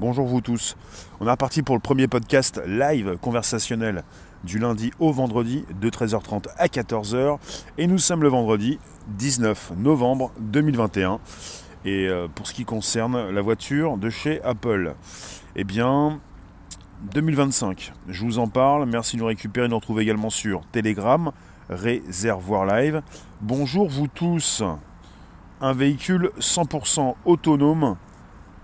Bonjour vous tous. On est reparti pour le premier podcast live conversationnel du lundi au vendredi de 13h30 à 14h. Et nous sommes le vendredi 19 novembre 2021. Et euh, pour ce qui concerne la voiture de chez Apple, eh bien 2025, je vous en parle. Merci de nous récupérer, nous retrouver également sur Telegram, Réservoir Live. Bonjour vous tous. Un véhicule 100% autonome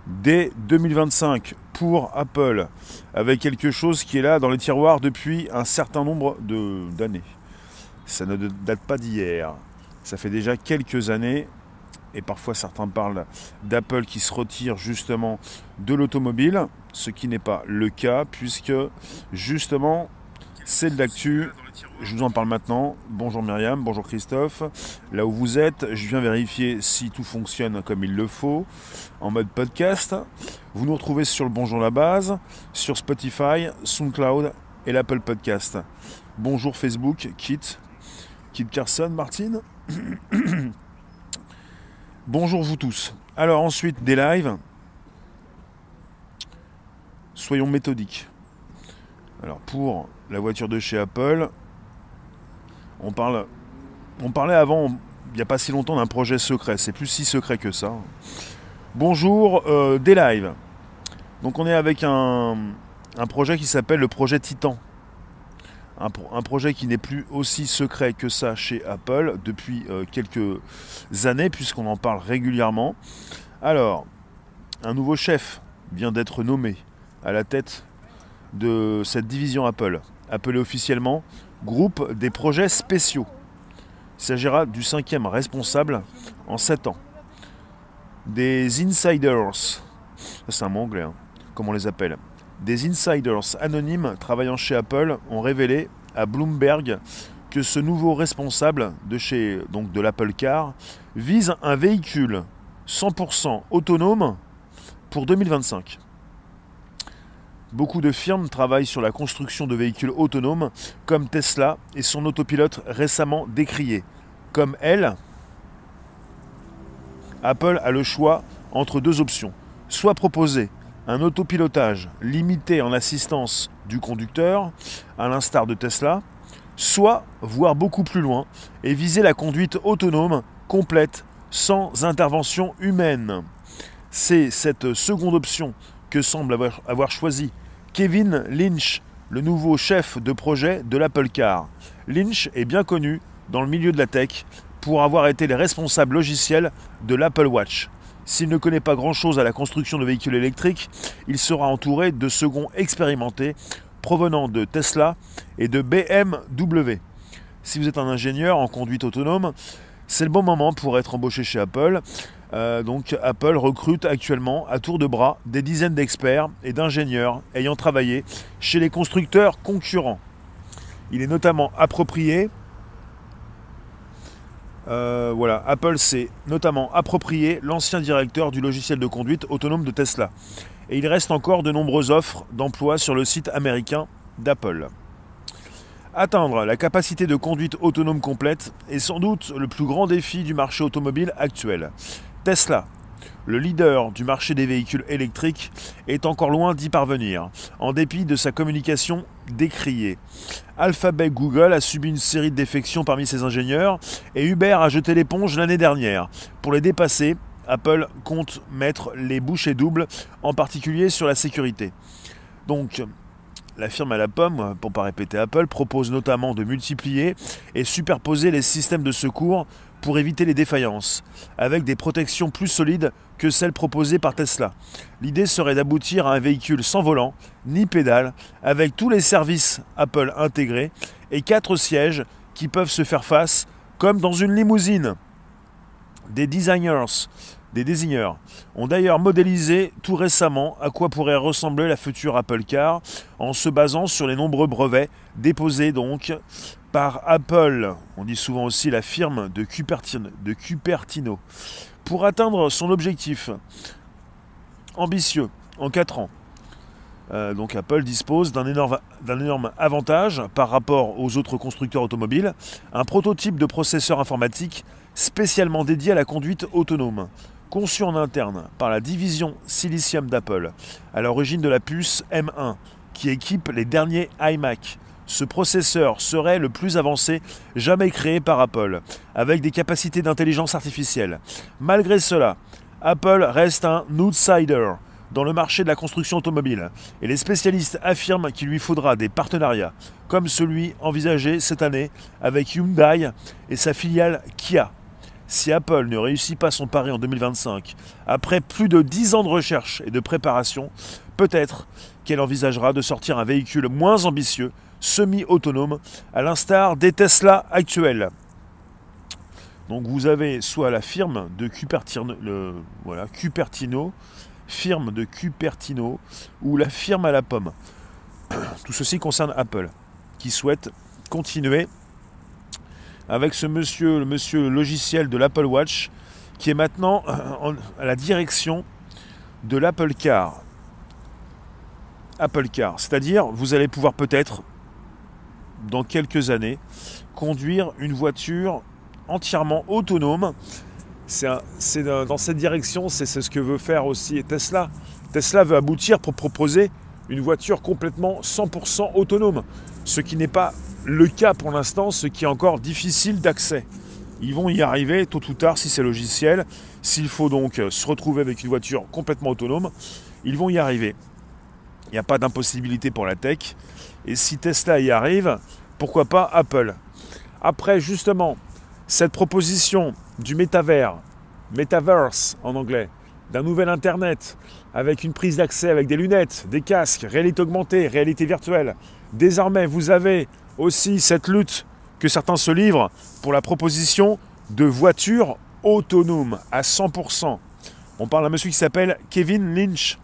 dès 2025 pour Apple, avec quelque chose qui est là dans les tiroirs depuis un certain nombre d'années. Ça ne date pas d'hier, ça fait déjà quelques années, et parfois certains parlent d'Apple qui se retire justement de l'automobile, ce qui n'est pas le cas, puisque justement c'est de l'actu je vous en parle maintenant. Bonjour Myriam, bonjour Christophe. Là où vous êtes, je viens vérifier si tout fonctionne comme il le faut en mode podcast. Vous nous retrouvez sur le Bonjour la base, sur Spotify, SoundCloud et l'Apple Podcast. Bonjour Facebook, Kit, Kit Carson, Martine. bonjour vous tous. Alors ensuite des lives. Soyons méthodiques. Alors pour la voiture de chez Apple, on, parlait avant, il n'y a pas si longtemps, d'un projet secret. C'est plus si secret que ça. Bonjour, euh, des lives. Donc on est avec un, projet qui s'appelle le projet Titan. Un, un projet qui n'est plus aussi secret que ça chez Apple depuis euh, quelques années, puisqu'on en parle régulièrement. Alors, un nouveau chef vient d'être nommé à la tête de cette division Apple, appelée officiellement groupe des projets spéciaux. Il s'agira du cinquième responsable en sept ans. Des insiders, c'est un mot anglais, hein, comme on les appelle. Des insiders anonymes travaillant chez Apple ont révélé à Bloomberg que ce nouveau responsable de chez donc de l'Apple Car vise un véhicule 100% autonome pour 2025. Beaucoup de firmes travaillent sur la construction de véhicules autonomes, comme Tesla et son autopilote récemment décrié. Comme elle, Apple a le choix entre deux options. Soit proposer un autopilotage limité en assistance du conducteur, à l'instar de Tesla, soit voir beaucoup plus loin et viser la conduite autonome complète sans intervention humaine. C'est cette seconde option semble avoir, avoir choisi Kevin Lynch, le nouveau chef de projet de l'Apple Car. Lynch est bien connu dans le milieu de la tech pour avoir été les responsables logiciels de l'Apple Watch. S'il ne connaît pas grand-chose à la construction de véhicules électriques, il sera entouré de seconds expérimentés provenant de Tesla et de BMW. Si vous êtes un ingénieur en conduite autonome, c'est le bon moment pour être embauché chez Apple. Euh, donc Apple recrute actuellement à tour de bras des dizaines d'experts et d'ingénieurs ayant travaillé chez les constructeurs concurrents. Il est notamment approprié euh, voilà, Apple s'est notamment approprié l'ancien directeur du logiciel de conduite autonome de Tesla. Et il reste encore de nombreuses offres d'emploi sur le site américain d'Apple. Atteindre la capacité de conduite autonome complète est sans doute le plus grand défi du marché automobile actuel. Tesla, le leader du marché des véhicules électriques, est encore loin d'y parvenir, en dépit de sa communication décriée. Alphabet Google a subi une série de défections parmi ses ingénieurs et Uber a jeté l'éponge l'année dernière. Pour les dépasser, Apple compte mettre les bouchées doubles, en particulier sur la sécurité. Donc, la firme à la pomme, pour pas répéter Apple, propose notamment de multiplier et superposer les systèmes de secours pour éviter les défaillances, avec des protections plus solides que celles proposées par Tesla. L'idée serait d'aboutir à un véhicule sans volant, ni pédale, avec tous les services Apple intégrés et quatre sièges qui peuvent se faire face comme dans une limousine. Des designers des désigners ont d'ailleurs modélisé tout récemment à quoi pourrait ressembler la future Apple Car en se basant sur les nombreux brevets déposés donc par Apple, on dit souvent aussi la firme de Cupertino, pour atteindre son objectif ambitieux en 4 ans. Euh, donc Apple dispose d'un énorme avantage par rapport aux autres constructeurs automobiles, un prototype de processeur informatique spécialement dédié à la conduite autonome. Conçu en interne par la division Silicium d'Apple, à l'origine de la puce M1, qui équipe les derniers iMac, ce processeur serait le plus avancé jamais créé par Apple, avec des capacités d'intelligence artificielle. Malgré cela, Apple reste un outsider dans le marché de la construction automobile, et les spécialistes affirment qu'il lui faudra des partenariats, comme celui envisagé cette année avec Hyundai et sa filiale Kia. Si Apple ne réussit pas son pari en 2025, après plus de 10 ans de recherche et de préparation, peut-être qu'elle envisagera de sortir un véhicule moins ambitieux, semi-autonome, à l'instar des Tesla actuels. Donc vous avez soit la firme de Cupertino, voilà, Cupertino, firme de Cupertino, ou la firme à la pomme. Tout ceci concerne Apple, qui souhaite continuer avec ce monsieur, le monsieur logiciel de l'Apple Watch, qui est maintenant à la direction de l'Apple Car. Apple Car, c'est-à-dire vous allez pouvoir peut-être, dans quelques années, conduire une voiture entièrement autonome. C'est dans cette direction, c'est ce que veut faire aussi Tesla. Tesla veut aboutir pour proposer une voiture complètement 100% autonome, ce qui n'est pas le cas pour l'instant, ce qui est encore difficile d'accès. Ils vont y arriver tôt ou tard si c'est logiciel. S'il faut donc se retrouver avec une voiture complètement autonome, ils vont y arriver. Il n'y a pas d'impossibilité pour la tech. Et si Tesla y arrive, pourquoi pas Apple? Après, justement, cette proposition du métavers, metaverse en anglais, d'un nouvel Internet, avec une prise d'accès avec des lunettes, des casques, réalité augmentée, réalité virtuelle. Désormais, vous avez aussi cette lutte que certains se livrent pour la proposition de voitures autonomes à 100%. On parle d'un monsieur qui s'appelle Kevin Lynch,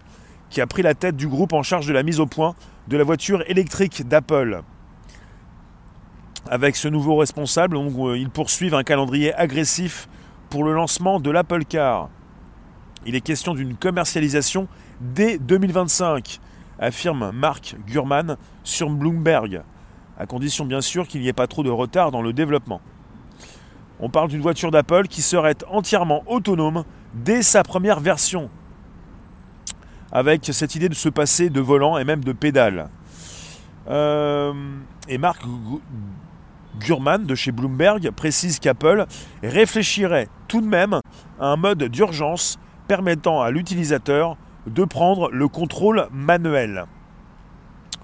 qui a pris la tête du groupe en charge de la mise au point de la voiture électrique d'Apple. Avec ce nouveau responsable, euh, ils poursuivent un calendrier agressif pour le lancement de l'Apple Car. Il est question d'une commercialisation dès 2025, affirme Mark Gurman sur Bloomberg à condition bien sûr qu'il n'y ait pas trop de retard dans le développement. On parle d'une voiture d'Apple qui serait entièrement autonome dès sa première version, avec cette idée de se passer de volant et même de pédale. Euh, et Mark Gurman de chez Bloomberg précise qu'Apple réfléchirait tout de même à un mode d'urgence permettant à l'utilisateur de prendre le contrôle manuel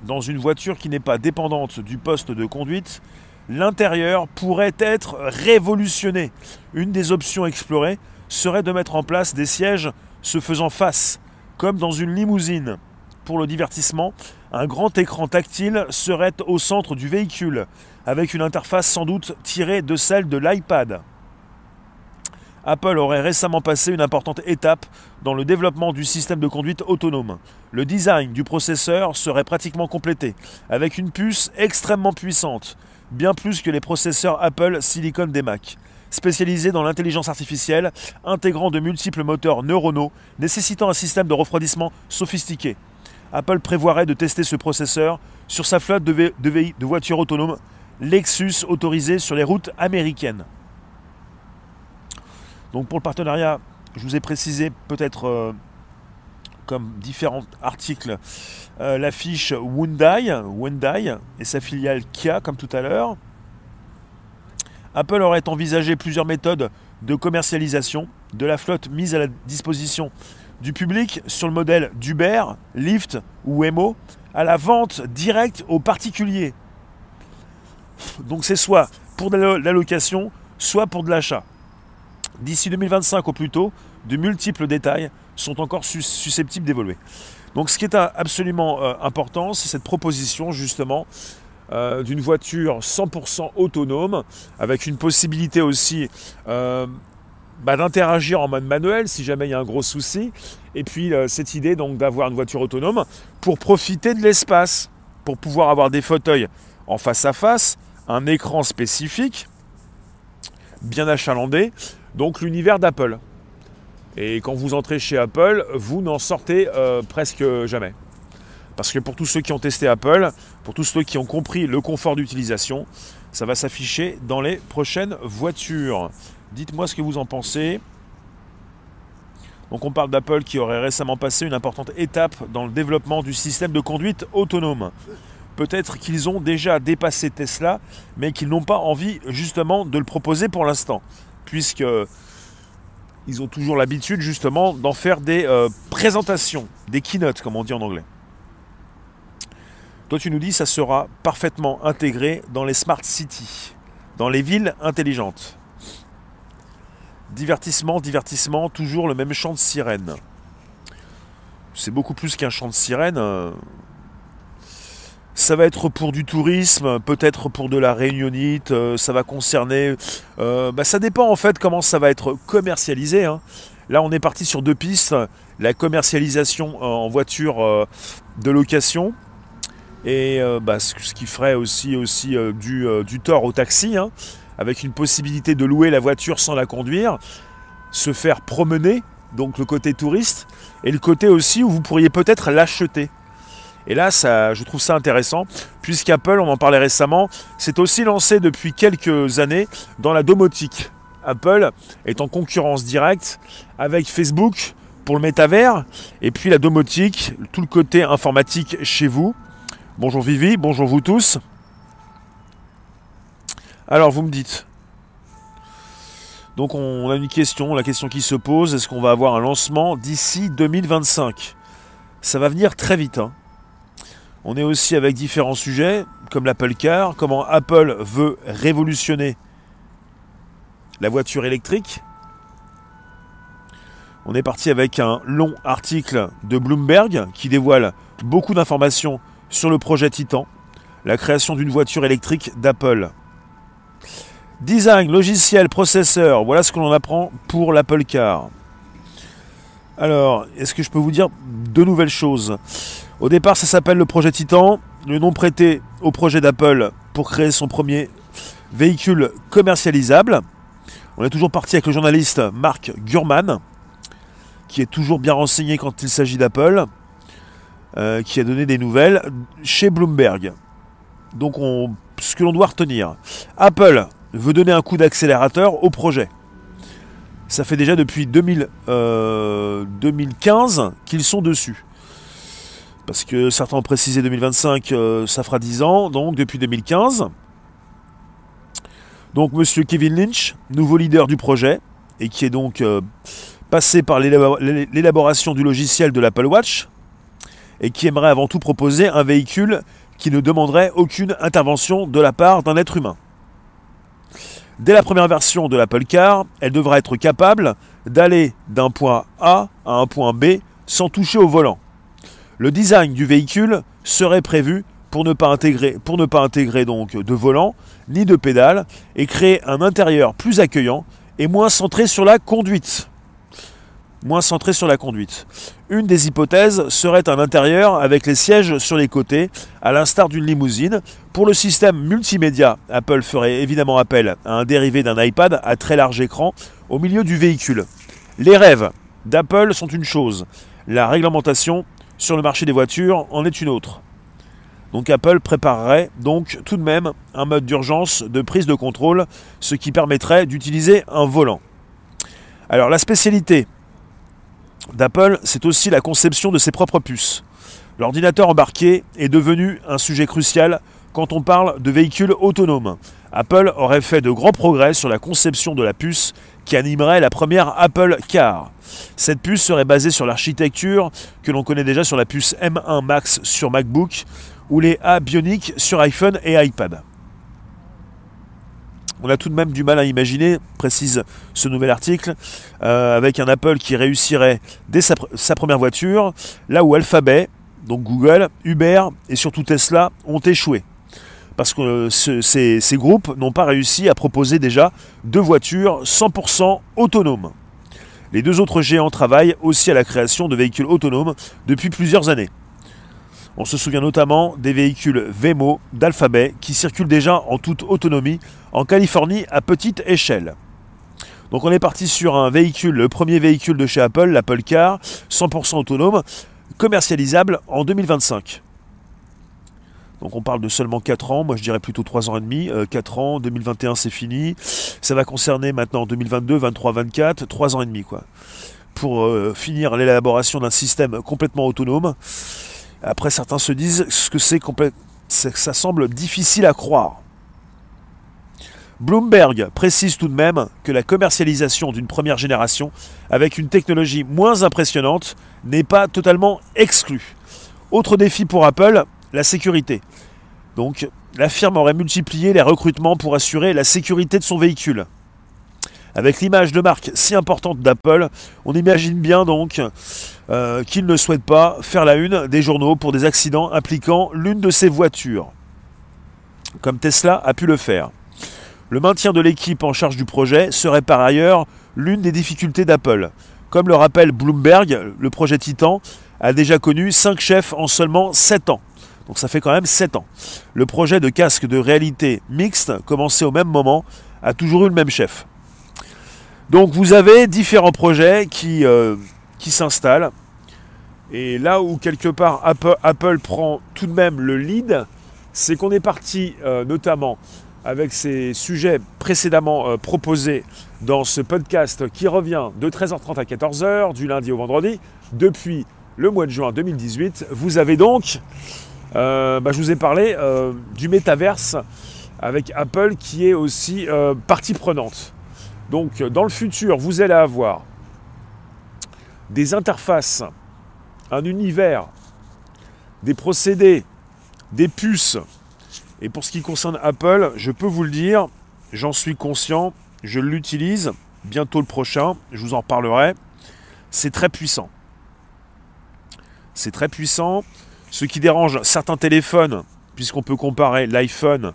dans une voiture qui n'est pas dépendante du poste de conduite, l'intérieur pourrait être révolutionné. Une des options explorées serait de mettre en place des sièges se faisant face, comme dans une limousine. Pour le divertissement, un grand écran tactile serait au centre du véhicule, avec une interface sans doute tirée de celle de l'iPad. Apple aurait récemment passé une importante étape dans le développement du système de conduite autonome. Le design du processeur serait pratiquement complété, avec une puce extrêmement puissante, bien plus que les processeurs Apple Silicon des Mac. Spécialisé dans l'intelligence artificielle, intégrant de multiples moteurs neuronaux, nécessitant un système de refroidissement sophistiqué. Apple prévoirait de tester ce processeur sur sa flotte de, de voitures autonomes Lexus autorisées sur les routes américaines. Donc pour le partenariat, je vous ai précisé peut-être euh, comme différents articles euh, l'affiche Hyundai, Hyundai et sa filiale Kia comme tout à l'heure. Apple aurait envisagé plusieurs méthodes de commercialisation de la flotte mise à la disposition du public sur le modèle d'Uber, Lyft ou Waymo à la vente directe aux particuliers. Donc c'est soit pour de la location, soit pour de l'achat. D'ici 2025 au plus tôt, de multiples détails sont encore susceptibles d'évoluer. Donc ce qui est absolument euh, important, c'est cette proposition justement euh, d'une voiture 100% autonome, avec une possibilité aussi euh, bah, d'interagir en mode manuel si jamais il y a un gros souci, et puis cette idée donc d'avoir une voiture autonome pour profiter de l'espace, pour pouvoir avoir des fauteuils en face à face, un écran spécifique, bien achalandé, donc l'univers d'Apple. Et quand vous entrez chez Apple, vous n'en sortez euh, presque jamais. Parce que pour tous ceux qui ont testé Apple, pour tous ceux qui ont compris le confort d'utilisation, ça va s'afficher dans les prochaines voitures. Dites-moi ce que vous en pensez. Donc on parle d'Apple qui aurait récemment passé une importante étape dans le développement du système de conduite autonome. Peut-être qu'ils ont déjà dépassé Tesla, mais qu'ils n'ont pas envie justement de le proposer pour l'instant, puisque ils ont toujours l'habitude justement d'en faire des euh, présentations, des keynotes comme on dit en anglais. Toi tu nous dis ça sera parfaitement intégré dans les smart cities, dans les villes intelligentes. Divertissement, divertissement, toujours le même chant de sirène. C'est beaucoup plus qu'un chant de sirène. Ça va être pour du tourisme, peut-être pour de la réunionite, euh, ça va concerner... Euh, bah, ça dépend en fait comment ça va être commercialisé. Hein. Là on est parti sur deux pistes. La commercialisation en voiture euh, de location et bah, ce qui ferait aussi, aussi du, du, tort au taxi. Hein avec une possibilité de louer la voiture sans la conduire, se faire promener, donc le côté touriste, et le côté aussi où vous pourriez peut-être l'acheter. Et là, je trouve ça intéressant, puisqu'Apple, on en parlait récemment, s'est aussi lancé depuis quelques années dans la domotique. Apple est en concurrence directe avec Facebook pour le métavers, et puis la domotique, tout le côté informatique chez vous. Bonjour Vivi, bonjour vous tous. Alors, vous me dites. Donc, on a une question. La question qui se pose est-ce qu'on va avoir un lancement d'ici 2025 Ça va venir très vite. Hein. On est aussi avec différents sujets, comme l'Apple Car, comment Apple veut révolutionner la voiture électrique. On est parti avec un long article de Bloomberg qui dévoile beaucoup d'informations sur le projet Titan, la création d'une voiture électrique d'Apple. Design, logiciel, processeur, voilà ce que l'on apprend pour l'Apple Car. Alors, est-ce que je peux vous dire deux nouvelles choses? Au départ, ça s'appelle le projet Titan, le nom prêté au projet d'Apple pour créer son premier véhicule commercialisable. On est toujours parti avec le journaliste Mark Gurman, qui est toujours bien renseigné quand il s'agit d'Apple, euh, qui a donné des nouvelles chez Bloomberg. Donc, on, ce que l'on doit retenir, Apple veut donner un coup d'accélérateur au projet. Ça fait déjà depuis 2015 euh, qu'ils sont dessus. Parce que certains ont précisé 2025, euh, ça fera 10 ans, donc depuis 2015. Donc monsieur Kevin Lynch, nouveau leader du projet, et qui est donc euh, passé par l'élaboration du logiciel de l'Apple Watch, et qui aimerait avant tout proposer un véhicule qui ne demanderait aucune intervention de la part d'un être humain. Dès la première version de l'Apple Car, elle devra être capable d'aller d'un point A à un point B sans toucher au volant. Le design du véhicule serait prévu pour ne pas intégrer, pour ne pas intégrer donc de volant ni de pédale et créer un intérieur plus accueillant et moins centré sur la conduite moins centré sur la conduite. Une des hypothèses serait un intérieur avec les sièges sur les côtés, à l'instar d'une limousine. Pour le système multimédia, Apple ferait évidemment appel à un dérivé d'un iPad à très large écran au milieu du véhicule. Les rêves d'Apple sont une chose, la réglementation sur le marché des voitures en est une autre. Donc Apple préparerait donc tout de même un mode d'urgence de prise de contrôle, ce qui permettrait d'utiliser un volant. Alors la spécialité d'Apple, c'est aussi la conception de ses propres puces. L'ordinateur embarqué est devenu un sujet crucial quand on parle de véhicules autonomes. Apple aurait fait de grands progrès sur la conception de la puce qui animerait la première Apple Car. Cette puce serait basée sur l'architecture que l'on connaît déjà sur la puce M1 Max sur MacBook ou les A Bionic sur iPhone et iPad. On a tout de même du mal à imaginer, précise ce nouvel article, euh, avec un Apple qui réussirait dès sa, première voiture, là où Alphabet, donc Google, Uber et surtout Tesla ont échoué. Parce que euh, ces, ces groupes n'ont pas réussi à proposer déjà deux voitures 100% autonomes. Les deux autres géants travaillent aussi à la création de véhicules autonomes depuis plusieurs années. On se souvient notamment des véhicules Vemo d'Alphabet qui circulent déjà en toute autonomie en Californie à petite échelle. Donc on est parti sur un véhicule, le premier véhicule de chez Apple, l'Apple Car, 100% autonome, commercialisable en 2025. Donc on parle de seulement 4 ans, moi je dirais plutôt 3 ans et demi, 4 euh, ans, 2021 c'est fini, ça va concerner maintenant 2022, 23, 24, 3 ans et demi quoi pour euh, finir l'élaboration d'un système complètement autonome. Après, certains se disent que c'est ça semble difficile à croire. Bloomberg précise tout de même que la commercialisation d'une première génération avec une technologie moins impressionnante n'est pas totalement exclue. Autre défi pour Apple, la sécurité. Donc, la firme aurait multiplié les recrutements pour assurer la sécurité de son véhicule. Avec l'image de marque si importante d'Apple, on imagine bien donc euh, qu'il ne souhaite pas faire la une des journaux pour des accidents impliquant l'une de ses voitures, comme Tesla a pu le faire. Le maintien de l'équipe en charge du projet serait par ailleurs l'une des difficultés d'Apple. Comme le rappelle Bloomberg, le projet Titan a déjà connu 5 chefs en seulement 7 ans. Donc ça fait quand même 7 ans. Le projet de casque de réalité mixte, commencé au même moment, a toujours eu le même chef. Donc vous avez différents projets qui, euh, qui s'installent. Et là où quelque part Apple, prend tout de même le lead, c'est qu'on est parti euh, notamment avec ces sujets précédemment euh, proposés dans ce podcast qui revient de 13h30 à 14h, du lundi au vendredi, depuis le mois de juin 2018. Vous avez donc bah, je vous ai parlé du métaverse avec Apple qui est aussi partie prenante. Donc dans le futur, vous allez avoir des interfaces, un univers, des procédés, des puces. Et pour ce qui concerne Apple, je peux vous le dire, j'en suis conscient, je l'utilise, bientôt le prochain, je vous en parlerai. C'est très puissant. C'est très puissant. Ce qui dérange certains téléphones, puisqu'on peut comparer l'iPhone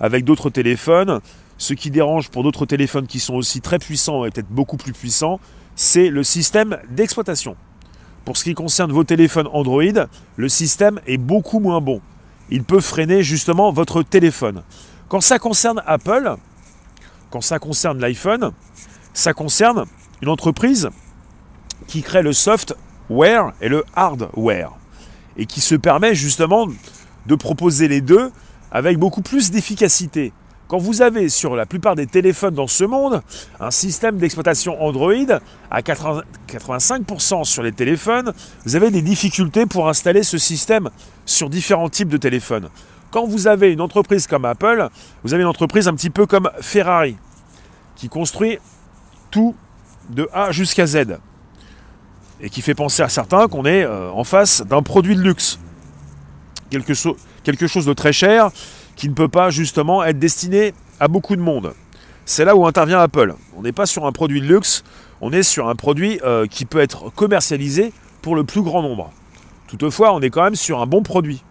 avec d'autres téléphones, ce qui dérange pour d'autres téléphones qui sont aussi très puissants et peut-être beaucoup plus puissants, c'est le système d'exploitation. Pour ce qui concerne vos téléphones Android, le système est beaucoup moins bon. Il peut freiner justement votre téléphone. Quand ça concerne Apple, quand ça concerne l'iPhone, ça concerne une entreprise qui crée le software et le hardware et qui se permet justement de proposer les deux avec beaucoup plus d'efficacité. Quand vous avez sur la plupart des téléphones dans ce monde un système d'exploitation Android à 85% sur les téléphones, vous avez des difficultés pour installer ce système sur différents types de téléphones. Quand vous avez une entreprise comme Apple, vous avez une entreprise un petit peu comme Ferrari, qui construit tout de A jusqu'à Z et qui fait penser à certains qu'on est euh, en face d'un produit de luxe. Quelque, quelque, chose de très cher qui ne peut pas justement être destiné à beaucoup de monde. C'est là où intervient Apple. On n'est pas sur un produit de luxe, on est sur un produit euh, qui peut être commercialisé pour le plus grand nombre. Toutefois, on est quand même sur un bon produit.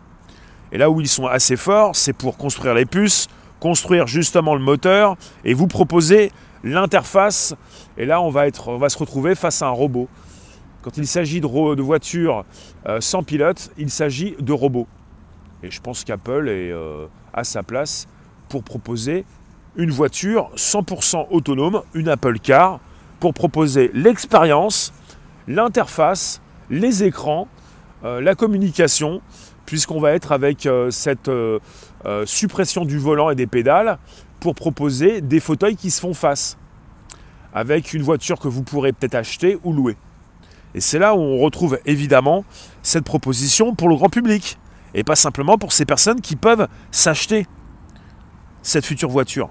Et là où ils sont assez forts, c'est pour construire les puces, construire justement le moteur et vous proposer l'interface. Et là, on va, se retrouver face à un robot. Quand il s'agit de, voitures euh, sans pilote, il s'agit de robots. Et je pense qu'Apple est euh, à sa place pour proposer une voiture 100% autonome, une Apple Car, pour proposer l'expérience, l'interface, les écrans, euh, la communication, puisqu'on va être avec cette suppression du volant et des pédales pour proposer des fauteuils qui se font face, avec une voiture que vous pourrez peut-être acheter ou louer. Et c'est là où on retrouve évidemment cette proposition pour le grand public. Et pas simplement pour ces personnes qui peuvent s'acheter cette future voiture.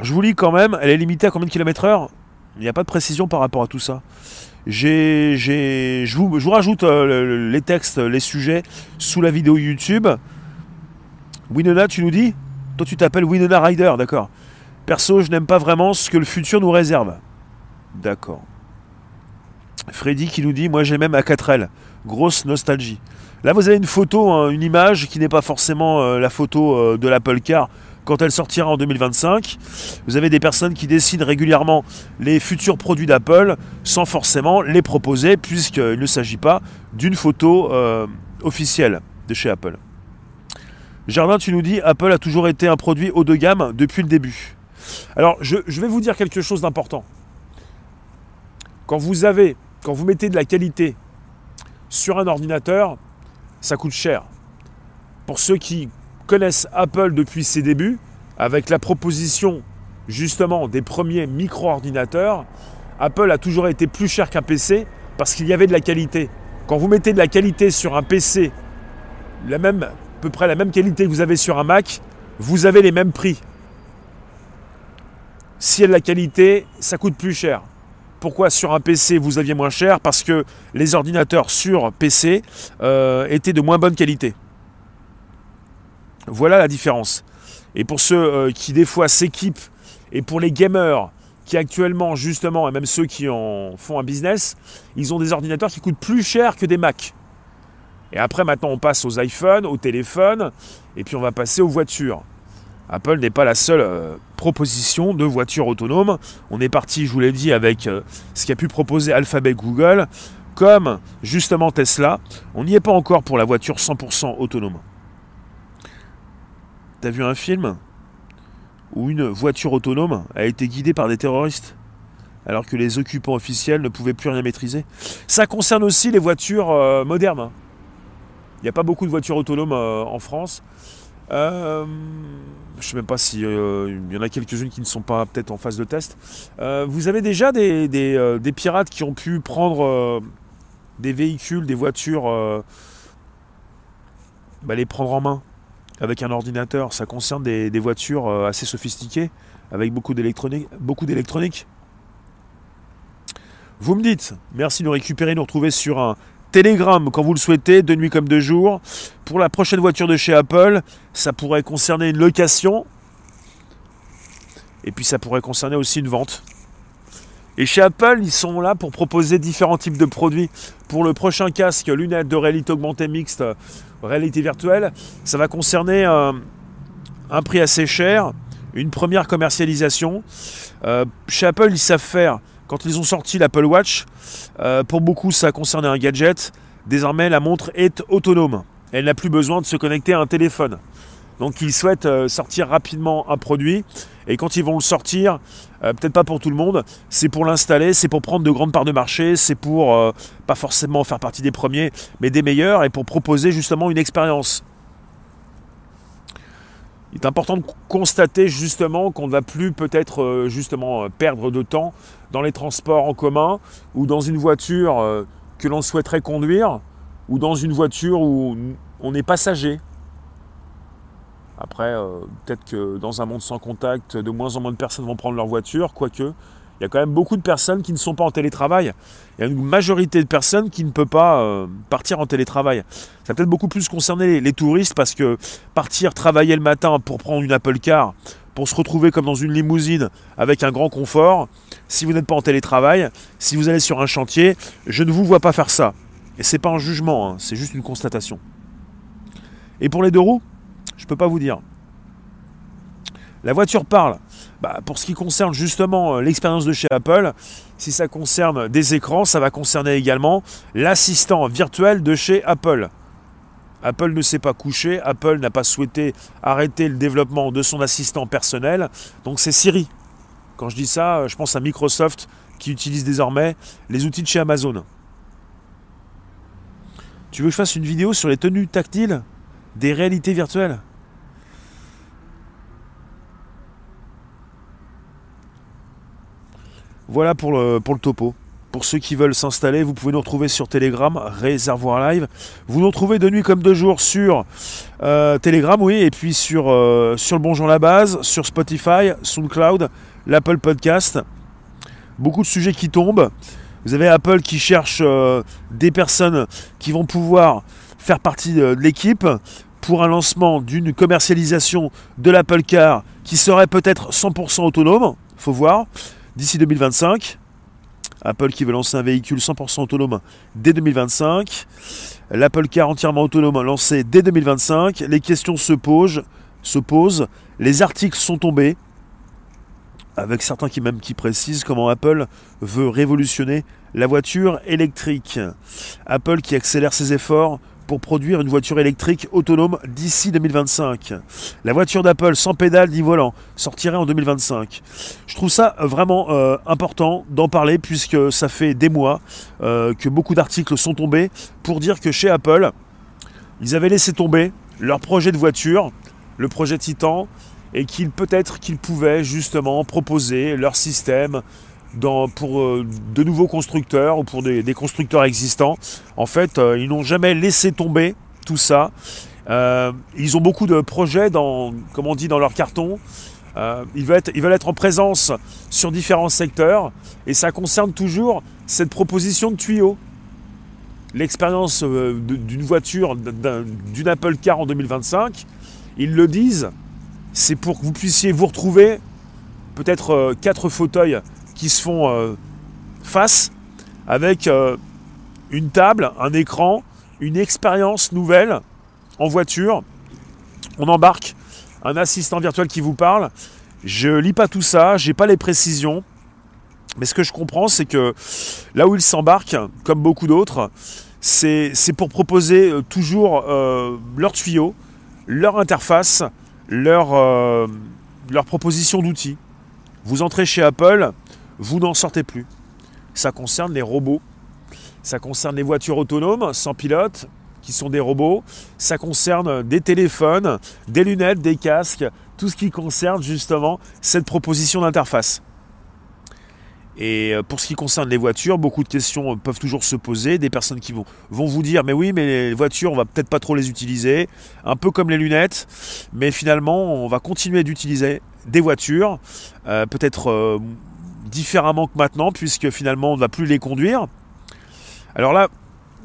je vous lis quand même, elle est limitée à combien de kilomètres heure? Il n'y a pas de précision par rapport à tout ça. je, vous, je, vous, rajoute euh, les textes, les sujets sous la vidéo YouTube. Winona, tu nous dis? Toi, tu t'appelles Winona Rider, d'accord. Perso, je n'aime pas vraiment ce que le futur nous réserve. D'accord. Freddy qui nous dit Moi j'ai même à 4L. Grosse nostalgie. Là vous avez une photo, hein, une image qui n'est pas forcément euh, la photo euh, de l'Apple Car quand elle sortira en 2025. Vous avez des personnes qui dessinent régulièrement les futurs produits d'Apple sans forcément les proposer puisqu'il ne s'agit pas d'une photo euh, officielle de chez Apple. Jardin, tu nous dis Apple a toujours été un produit haut de gamme depuis le début. Alors je vais vous dire quelque chose d'important. Quand vous avez, quand vous mettez de la qualité sur un ordinateur, ça coûte cher. Pour ceux qui connaissent Apple depuis ses débuts, avec la proposition justement des premiers micro-ordinateurs, Apple a toujours été plus cher qu'un PC parce qu'il y avait de la qualité. Quand vous mettez de la qualité sur un PC, la même, à peu près la même qualité que vous avez sur un Mac, vous avez les mêmes prix. Si elle a de la qualité, ça coûte plus cher. Pourquoi sur un PC vous aviez moins cher? Parce que les ordinateurs sur PC euh, étaient de moins bonne qualité. Voilà la différence. Et pour ceux euh, qui des fois s'équipent, et pour les gamers qui actuellement justement, et même ceux qui en font un business, ils ont des ordinateurs qui coûtent plus cher que des Macs. Et après maintenant on passe aux iPhones, aux téléphones, et puis on va passer aux voitures. Apple n'est pas la seule euh, proposition de voiture autonome. On est parti, je vous l'ai dit, avec euh, ce qu'a pu proposer Alphabet Google, comme justement Tesla. On n'y est pas encore pour la voiture 100% autonome. T'as vu un film où une voiture autonome a été guidée par des terroristes alors que les occupants officiels ne pouvaient plus rien maîtriser? Ça concerne aussi les voitures euh, modernes. Il n'y a pas beaucoup de voitures autonomes en France. Euh, je ne sais même pas s'il euh, y en a quelques-unes qui ne sont pas peut-être en phase de test. Euh, vous avez déjà des, pirates qui ont pu prendre des véhicules, des voitures, bah, les prendre en main avec un ordinateur. Ça concerne des, voitures assez sophistiquées, avec beaucoup d'électronique. Vous me dites, merci de nous récupérer, nous retrouver sur un Telegram quand vous le souhaitez, de nuit comme de jour. Pour la prochaine voiture de chez Apple, ça pourrait concerner une location. Et puis ça pourrait concerner aussi une vente. Et chez Apple, ils sont là pour proposer différents types de produits. Pour le prochain casque, lunettes de réalité augmentée mixte, réalité virtuelle, ça va concerner un, un prix assez cher, une première commercialisation. Euh, chez Apple, ils savent faire quand ils ont sorti l'Apple Watch, euh, pour beaucoup ça concernait un gadget. Désormais la montre est autonome. Elle n'a plus besoin de se connecter à un téléphone. Donc ils souhaitent euh, sortir rapidement un produit. Et quand ils vont le sortir, euh, peut-être pas pour tout le monde, c'est pour l'installer, c'est pour prendre de grandes parts de marché, c'est pour pas forcément faire partie des premiers, mais des meilleurs, et pour proposer justement une expérience. Il est important de constater justement qu'on ne va plus peut-être justement perdre de temps dans les transports en commun ou dans une voiture euh, que l'on souhaiterait conduire ou dans une voiture où on est passager. Après, euh, peut-être que dans un monde sans contact, de moins en moins de personnes vont prendre leur voiture, quoique il y a quand même beaucoup de personnes qui ne sont pas en télétravail. Il y a une majorité de personnes qui ne peuvent pas euh, partir en télétravail. Ça peut-être beaucoup plus concerner les, touristes parce que partir travailler le matin pour prendre une Apple Car, pour se retrouver comme dans une limousine avec un grand confort, si vous n'êtes pas en télétravail, si vous allez sur un chantier, je ne vous vois pas faire ça. Et c'est pas un jugement, hein, c'est juste une constatation. Et pour les deux roues, je ne peux pas vous dire. La voiture parle. Bah, pour ce qui concerne justement euh, l'expérience de chez Apple, si ça concerne des écrans, ça va concerner également l'assistant virtuel de chez Apple. Apple ne s'est pas couché, Apple n'a pas souhaité arrêter le développement de son assistant personnel, donc c'est Siri. Quand je dis ça, euh, je pense à Microsoft qui utilise désormais les outils de chez Amazon. Tu veux que je fasse une vidéo sur les tenues tactiles des réalités virtuelles? Voilà pour le, topo. Pour ceux qui veulent s'installer, vous pouvez nous retrouver sur Telegram, Réservoir Live. Vous nous retrouvez de nuit comme de jour sur euh, Telegram, oui, et puis sur, euh, sur le Bonjour la Base, sur Spotify, SoundCloud, l'Apple Podcast. Beaucoup de sujets qui tombent. Vous avez Apple qui cherche euh, des personnes qui vont pouvoir faire partie de l'équipe pour un lancement d'une commercialisation de l'Apple Car qui serait peut-être 100% autonome, faut voir d'ici 2025. Apple qui veut lancer un véhicule 100% autonome dès 2025. L'Apple Car entièrement autonome lancé dès 2025. Les questions se posent, se posent. Les articles sont tombés. Avec certains qui même qui précisent comment Apple veut révolutionner la voiture électrique. Apple qui accélère ses efforts pour produire une voiture électrique autonome d'ici 2025. La voiture d'Apple sans pédale ni volant sortirait en 2025. Je trouve ça vraiment euh, important d'en parler puisque ça fait des mois euh, que beaucoup d'articles sont tombés pour dire que chez Apple, ils avaient laissé tomber leur projet de voiture, le projet Titan, et qu'ils peut-être qu'ils pouvaient justement proposer leur système pour euh, de nouveaux constructeurs ou pour des, constructeurs existants. En fait, euh, ils n'ont jamais laissé tomber tout ça. Euh, ils ont beaucoup de projets dans, comme on dans leur carton. ils, veulent être, en présence sur différents secteurs et ça concerne toujours cette proposition de tuyau. L'expérience d'une voiture, d'une Apple Car en 2025, ils le disent, c'est pour que vous puissiez vous retrouver peut-être quatre fauteuils qui se font euh, face avec euh, une table, un écran, une expérience nouvelle en voiture. On embarque un assistant virtuel qui vous parle. Je lis pas tout ça, j'ai pas les précisions. Mais ce que je comprends, c'est que là où il s'embarque, comme beaucoup d'autres, c'est pour proposer euh, toujours leur tuyau, leur interface, leur, leur proposition d'outils. Vous entrez chez Apple, vous n'en sortez plus. Ça concerne les robots. Ça concerne les voitures autonomes sans pilote, qui sont des robots. Ça concerne des téléphones, des lunettes, des casques, tout ce qui concerne justement cette proposition d'interface. Et euh, pour ce qui concerne les voitures, beaucoup de questions peuvent toujours se poser. Des personnes qui vont, vont vous dire Mais oui, mais les voitures, on va peut-être pas trop les utiliser. Un peu comme les lunettes. Mais finalement, on va continuer d'utiliser des voitures. Euh, peut-être euh, différemment que maintenant, puisque finalement on ne va plus les conduire. Alors là,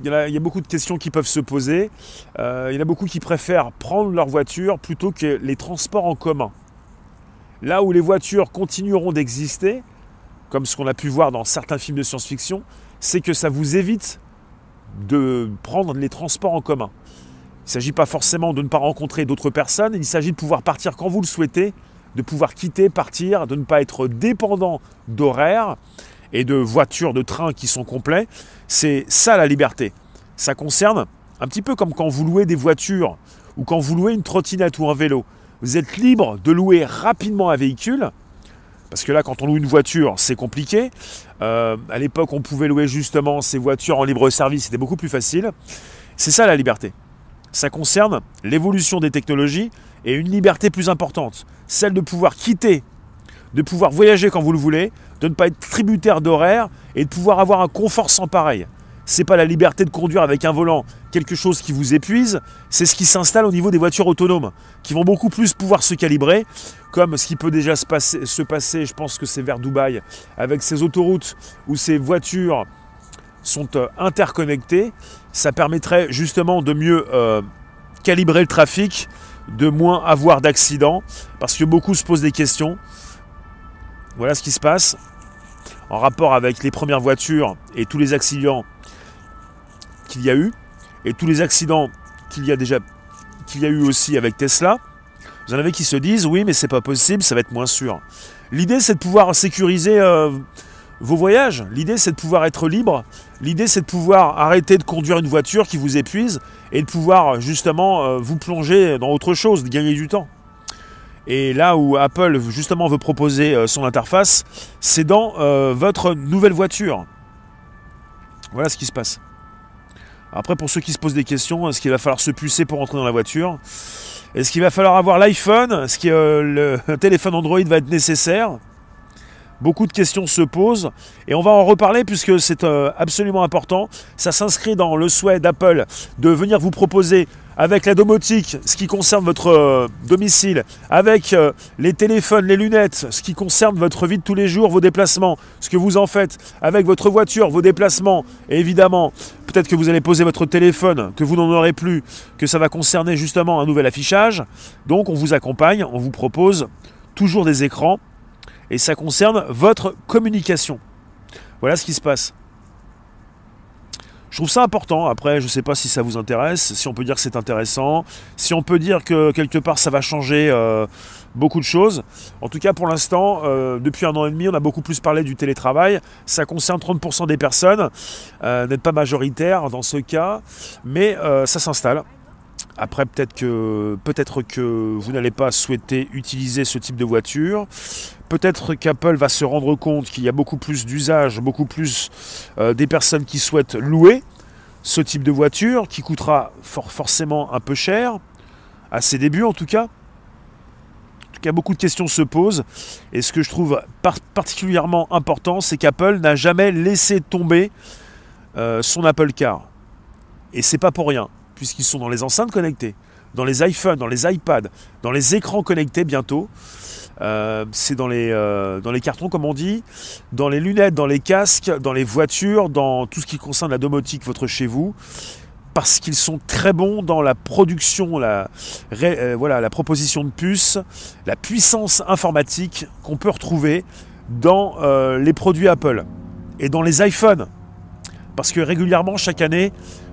il y, a, beaucoup de questions qui peuvent se poser. Euh, il y en a beaucoup qui préfèrent prendre leur voiture plutôt que les transports en commun. Là où les voitures continueront d'exister, comme ce qu'on a pu voir dans certains films de science-fiction, c'est que ça vous évite de prendre les transports en commun. Il ne s'agit pas forcément de ne pas rencontrer d'autres personnes, il s'agit de pouvoir partir quand vous le souhaitez de pouvoir quitter, partir, de ne pas être dépendant d'horaires et de voitures, de trains qui sont complets. C'est ça la liberté. Ça concerne un petit peu comme quand vous louez des voitures ou quand vous louez une trottinette ou un vélo. Vous êtes libre de louer rapidement un véhicule. Parce que là, quand on loue une voiture, c'est compliqué. Euh, à l'époque, on pouvait louer justement ces voitures en libre service, c'était beaucoup plus facile. C'est ça la liberté. Ça concerne l'évolution des technologies et une liberté plus importante, celle de pouvoir quitter, de pouvoir voyager quand vous le voulez, de ne pas être tributaire d'horaire et de pouvoir avoir un confort sans pareil. C'est pas la liberté de conduire avec un volant quelque chose qui vous épuise, c'est ce qui s'installe au niveau des voitures autonomes, qui vont beaucoup plus pouvoir se calibrer, comme ce qui peut déjà se passer, se passer je pense que c'est vers Dubaï, avec ces autoroutes où ces voitures sont euh, interconnectées, ça permettrait justement de mieux euh, calibrer le trafic, de moins avoir d'accidents, parce que beaucoup se posent des questions. Voilà ce qui se passe en rapport avec les premières voitures et tous les accidents qu'il y a eu, et tous les accidents qu'il y a déjà qu'il y a eu aussi avec Tesla. Vous en avez qui se disent oui mais c'est pas possible, ça va être moins sûr. L'idée c'est de pouvoir sécuriser euh, vos voyages. L'idée, c'est de pouvoir être libre. L'idée, c'est de pouvoir arrêter de conduire une voiture qui vous épuise et de pouvoir justement euh, vous plonger dans autre chose, de gagner du temps. Et là où Apple justement veut proposer euh, son interface, c'est dans euh, votre nouvelle voiture. Voilà ce qui se passe. Après, pour ceux qui se posent des questions, est-ce qu'il va falloir se pucer pour entrer dans la voiture? Est-ce qu'il va falloir avoir l'iPhone? Est-ce que le téléphone Android va être nécessaire? Beaucoup de questions se posent et on va en reparler puisque c'est euh, absolument important. Ça s'inscrit dans le souhait d'Apple de venir vous proposer avec la domotique ce qui concerne votre euh, domicile, avec euh, les téléphones, les lunettes, ce qui concerne votre vie de tous les jours, vos déplacements, ce que vous en faites avec votre voiture, vos déplacements, et évidemment, peut-être que vous allez poser votre téléphone, que vous n'en aurez plus, que ça va concerner justement un nouvel affichage. Donc on vous accompagne, on vous propose toujours des écrans et ça concerne votre communication. Voilà ce qui se passe. Je trouve ça important. Après, je ne sais pas si ça vous intéresse, si on peut dire que c'est intéressant, si on peut dire que quelque part ça va changer euh, beaucoup de choses. En tout cas, pour l'instant, euh, depuis un an et demi, on a beaucoup plus parlé du télétravail. Ça concerne 30% des personnes, euh, n'êtes pas majoritaire dans ce cas, mais ça s'installe. Après, peut-être que, peut que vous n'allez pas souhaiter utiliser ce type de voiture. Peut-être qu'Apple va se rendre compte qu'il y a beaucoup plus d'usage, beaucoup plus euh, des personnes qui souhaitent louer ce type de voiture, qui coûtera forcément un peu cher, à ses débuts en tout cas. En tout cas, beaucoup de questions se posent. Et ce que je trouve particulièrement important, c'est qu'Apple n'a jamais laissé tomber euh, son Apple Car. Et c'est pas pour rien, puisqu'ils sont dans les enceintes connectées, dans les iPhones, dans les iPads, dans les écrans connectés bientôt. Euh, c'est dans les, euh, dans les cartons, comme on dit, dans les lunettes, dans les casques, dans les voitures, dans tout ce qui concerne la domotique, votre chez vous parce qu'ils sont très bons dans la production, la, euh, voilà, la proposition de puces, la puissance informatique qu'on peut retrouver dans les produits Apple et dans les iPhones. Parce que régulièrement, chaque année,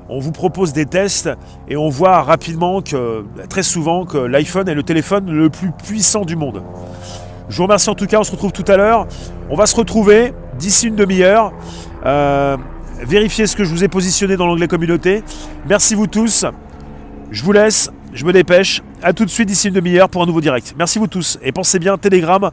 on vous propose des tests et on voit rapidement que, très souvent, que l'iPhone est le téléphone le plus puissant du monde. Je vous remercie en tout cas, on se retrouve tout à l'heure. On va se retrouver d'ici une demi-heure. Euh, vérifiez ce que je vous ai positionné dans l'onglet communauté. Merci vous tous. Je vous laisse, je me dépêche. A tout de suite d'ici une demi-heure pour un nouveau direct. Merci vous tous. Et pensez bien, Telegram,